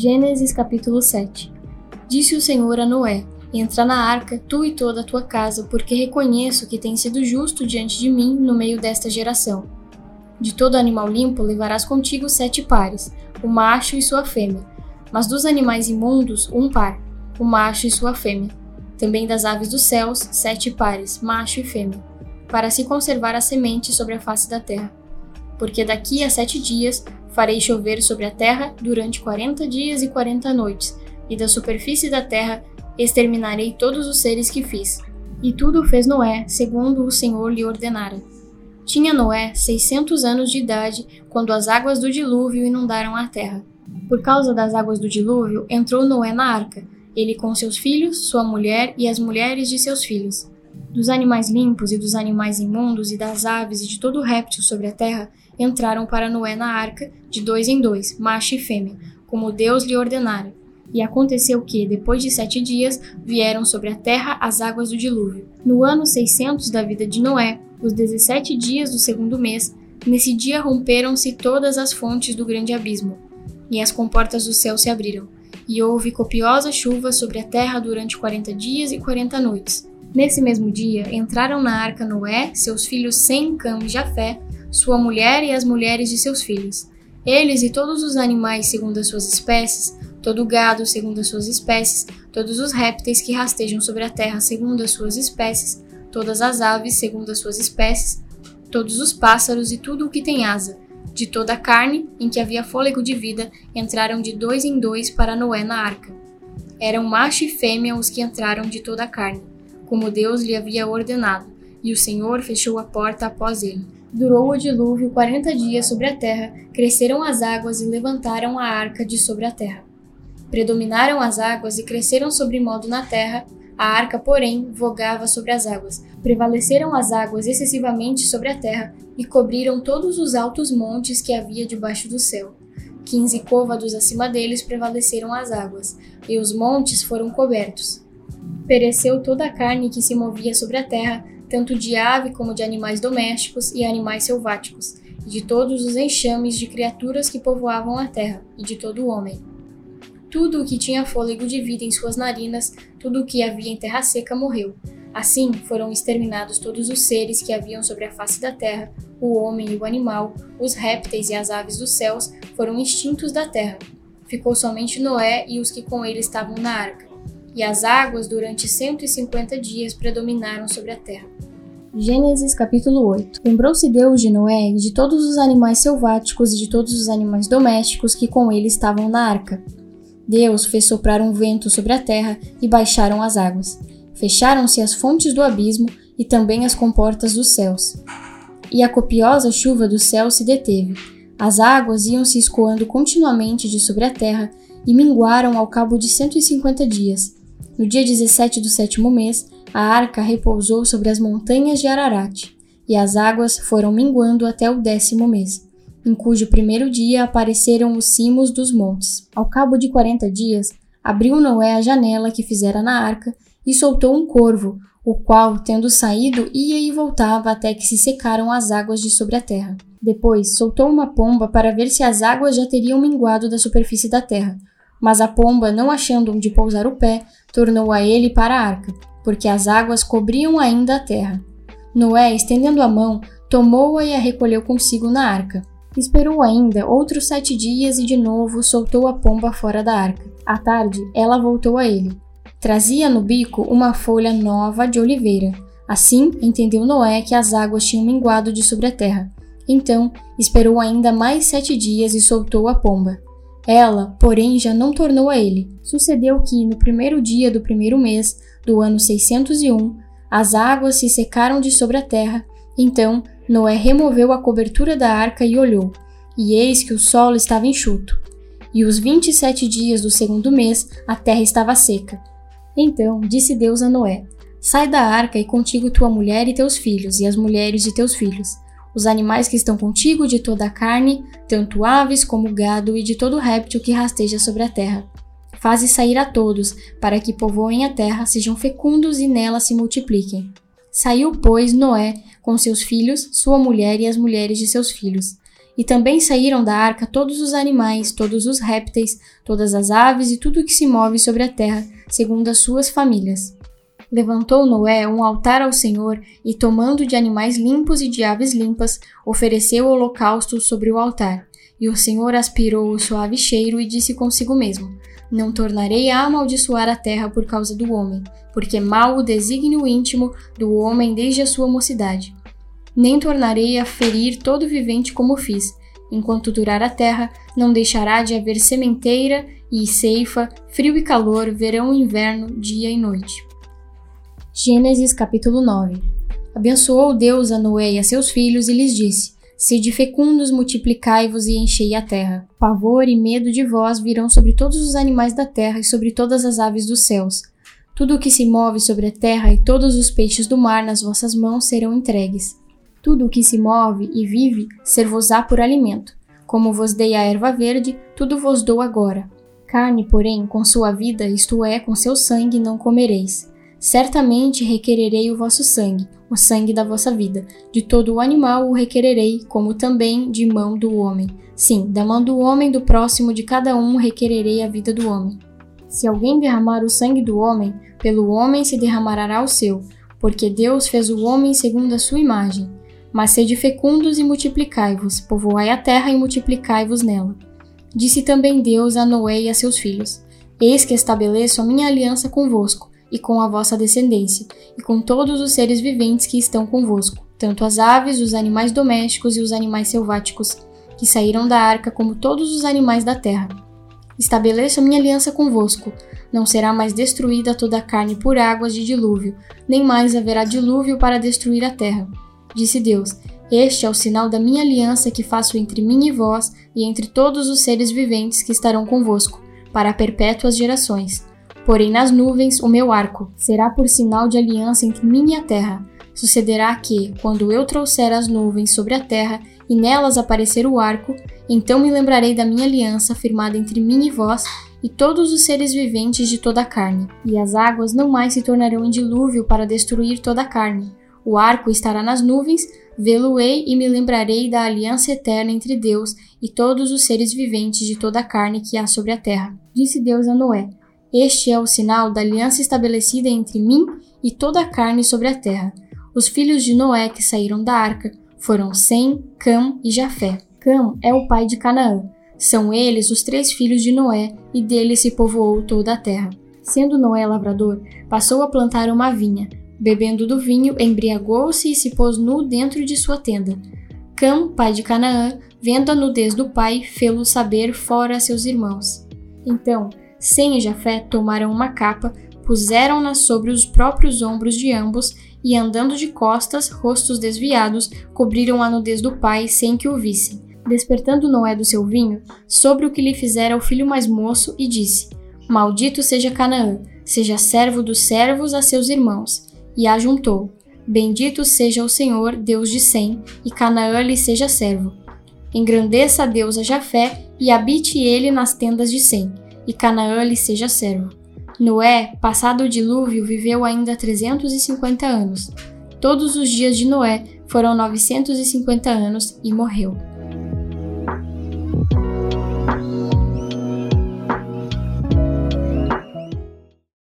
Gênesis capítulo 7 Disse o Senhor a Noé: Entra na arca, tu e toda a tua casa, porque reconheço que tens sido justo diante de mim no meio desta geração. De todo animal limpo levarás contigo sete pares, o macho e sua fêmea, mas dos animais imundos, um par, o macho e sua fêmea. Também das aves dos céus, sete pares, macho e fêmea, para se conservar a semente sobre a face da terra. Porque daqui a sete dias farei chover sobre a terra durante quarenta dias e quarenta noites, e da superfície da terra exterminarei todos os seres que fiz. E tudo fez Noé, segundo o Senhor lhe ordenara. Tinha Noé seiscentos anos de idade quando as águas do dilúvio inundaram a terra. Por causa das águas do dilúvio, entrou Noé na arca, ele com seus filhos, sua mulher e as mulheres de seus filhos. Dos animais limpos e dos animais imundos e das aves e de todo réptil sobre a terra entraram para Noé na arca, de dois em dois, macho e fêmea, como Deus lhe ordenara. E aconteceu que, depois de sete dias, vieram sobre a terra as águas do dilúvio. No ano 600 da vida de Noé, os dezessete dias do segundo mês, nesse dia romperam-se todas as fontes do grande abismo, e as comportas do céu se abriram, e houve copiosa chuva sobre a terra durante quarenta dias e quarenta noites. Nesse mesmo dia, entraram na arca Noé, seus filhos Sem, Cam e Jafé, sua mulher e as mulheres de seus filhos. Eles e todos os animais segundo as suas espécies, todo o gado segundo as suas espécies, todos os répteis que rastejam sobre a terra segundo as suas espécies, todas as aves segundo as suas espécies, todos os pássaros e tudo o que tem asa, de toda a carne em que havia fôlego de vida, entraram de dois em dois para Noé na arca. Eram macho e fêmea os que entraram de toda a carne, como Deus lhe havia ordenado, e o Senhor fechou a porta após ele. Durou o dilúvio quarenta dias sobre a terra, cresceram as águas e levantaram a arca de sobre a terra. Predominaram as águas e cresceram sobre modo na terra, a arca, porém, vogava sobre as águas. Prevaleceram as águas excessivamente sobre a terra e cobriram todos os altos montes que havia debaixo do céu. Quinze côvados acima deles prevaleceram as águas, e os montes foram cobertos. Pereceu toda a carne que se movia sobre a terra, tanto de ave como de animais domésticos e animais selváticos, e de todos os enxames de criaturas que povoavam a terra, e de todo o homem. Tudo o que tinha fôlego de vida em suas narinas, tudo o que havia em terra seca morreu. Assim foram exterminados todos os seres que haviam sobre a face da terra, o homem e o animal, os répteis e as aves dos céus foram extintos da terra. Ficou somente Noé e os que com ele estavam na arca. E as águas durante cento e cinquenta dias predominaram sobre a terra. Gênesis capítulo 8 Lembrou-se Deus de Noé e de todos os animais selváticos e de todos os animais domésticos que com ele estavam na arca. Deus fez soprar um vento sobre a terra e baixaram as águas. Fecharam-se as fontes do abismo e também as comportas dos céus. E a copiosa chuva do céu se deteve. As águas iam se escoando continuamente de sobre a terra e minguaram ao cabo de cento e cinquenta dias. No dia 17 do sétimo mês, a arca repousou sobre as montanhas de Ararat, e as águas foram minguando até o décimo mês em cujo primeiro dia apareceram os cimos dos montes. Ao cabo de quarenta dias, abriu Noé a janela que fizera na arca e soltou um corvo, o qual, tendo saído, ia e voltava até que se secaram as águas de sobre a terra. Depois soltou uma pomba para ver se as águas já teriam minguado da superfície da terra. Mas a pomba, não achando onde pousar o pé, tornou a ele para a arca, porque as águas cobriam ainda a terra. Noé, estendendo a mão, tomou-a e a recolheu consigo na arca. Esperou ainda outros sete dias e de novo soltou a pomba fora da arca. À tarde, ela voltou a ele. Trazia no bico uma folha nova de oliveira. Assim, entendeu Noé que as águas tinham minguado de sobre a terra. Então, esperou ainda mais sete dias e soltou a pomba. Ela, porém, já não tornou a ele. Sucedeu que, no primeiro dia do primeiro mês do ano 601, as águas se secaram de sobre a terra. Então, Noé removeu a cobertura da arca e olhou, e eis que o solo estava enxuto. E os vinte e sete dias do segundo mês a terra estava seca. Então disse Deus a Noé: Sai da arca e contigo tua mulher e teus filhos, e as mulheres de teus filhos, os animais que estão contigo de toda a carne, tanto aves como gado e de todo réptil que rasteja sobre a terra. Faze sair a todos, para que povoem a terra, sejam fecundos e nela se multipliquem. Saiu, pois, Noé com seus filhos, sua mulher e as mulheres de seus filhos. E também saíram da arca todos os animais, todos os répteis, todas as aves e tudo o que se move sobre a terra, segundo as suas famílias. Levantou Noé um altar ao Senhor e, tomando de animais limpos e de aves limpas, ofereceu holocausto sobre o altar. E o Senhor aspirou o suave cheiro e disse consigo mesmo: Não tornarei a amaldiçoar a terra por causa do homem, porque mal o desígnio íntimo do homem desde a sua mocidade nem tornarei a ferir todo vivente como fiz. Enquanto durar a terra, não deixará de haver sementeira e ceifa, frio e calor, verão e inverno, dia e noite. Gênesis capítulo 9 Abençoou Deus a Noé e a seus filhos e lhes disse: Sede fecundos, multiplicai-vos e enchei a terra. Pavor e medo de vós virão sobre todos os animais da terra e sobre todas as aves dos céus. Tudo o que se move sobre a terra e todos os peixes do mar nas vossas mãos serão entregues. Tudo o que se move e vive ser-vos-á por alimento. Como vos dei a erva verde, tudo vos dou agora. Carne, porém, com sua vida, isto é, com seu sangue, não comereis. Certamente requererei o vosso sangue, o sangue da vossa vida. De todo o animal o requererei, como também de mão do homem. Sim, da mão do homem do próximo de cada um requererei a vida do homem. Se alguém derramar o sangue do homem, pelo homem se derramará o seu, porque Deus fez o homem segundo a sua imagem. Mas sede fecundos e multiplicai-vos, povoai a terra e multiplicai-vos nela. Disse também Deus a Noé e a seus filhos: Eis que estabeleço a minha aliança convosco, e com a vossa descendência, e com todos os seres viventes que estão convosco, tanto as aves, os animais domésticos e os animais selváticos, que saíram da arca, como todos os animais da terra. Estabeleço a minha aliança convosco. Não será mais destruída toda a carne por águas de dilúvio, nem mais haverá dilúvio para destruir a terra Disse Deus: Este é o sinal da minha aliança que faço entre mim e vós e entre todos os seres viventes que estarão convosco, para perpétuas gerações. Porém, nas nuvens, o meu arco será por sinal de aliança entre mim e a terra. Sucederá que, quando eu trouxer as nuvens sobre a terra e nelas aparecer o arco, então me lembrarei da minha aliança firmada entre mim e vós e todos os seres viventes de toda a carne. E as águas não mais se tornarão em dilúvio para destruir toda a carne, o arco estará nas nuvens, vê-lo-ei e me lembrarei da aliança eterna entre Deus e todos os seres viventes de toda a carne que há sobre a terra. Disse Deus a Noé: Este é o sinal da aliança estabelecida entre mim e toda a carne sobre a terra. Os filhos de Noé que saíram da arca foram Sem, Cam e Jafé. Cam é o pai de Canaã. São eles os três filhos de Noé, e dele se povoou toda a terra. Sendo Noé lavrador, passou a plantar uma vinha, Bebendo do vinho, embriagou-se e se pôs nu dentro de sua tenda. Cam, pai de Canaã, vendo a nudez do pai, fê-lo saber fora a seus irmãos. Então, Sem e Jafé tomaram uma capa, puseram-na sobre os próprios ombros de ambos e, andando de costas, rostos desviados, cobriram a nudez do pai sem que o vissem. Despertando Noé do seu vinho, sobre o que lhe fizera o filho mais moço, e disse: Maldito seja Canaã, seja servo dos servos a seus irmãos e ajuntou: Bendito seja o Senhor, Deus de Sem, e Canaã lhe seja servo. Engrandeça a Deus a Jafé, e habite ele nas tendas de Sem, e Canaã lhe seja servo. Noé, passado o dilúvio, viveu ainda 350 anos. Todos os dias de Noé foram 950 anos e morreu.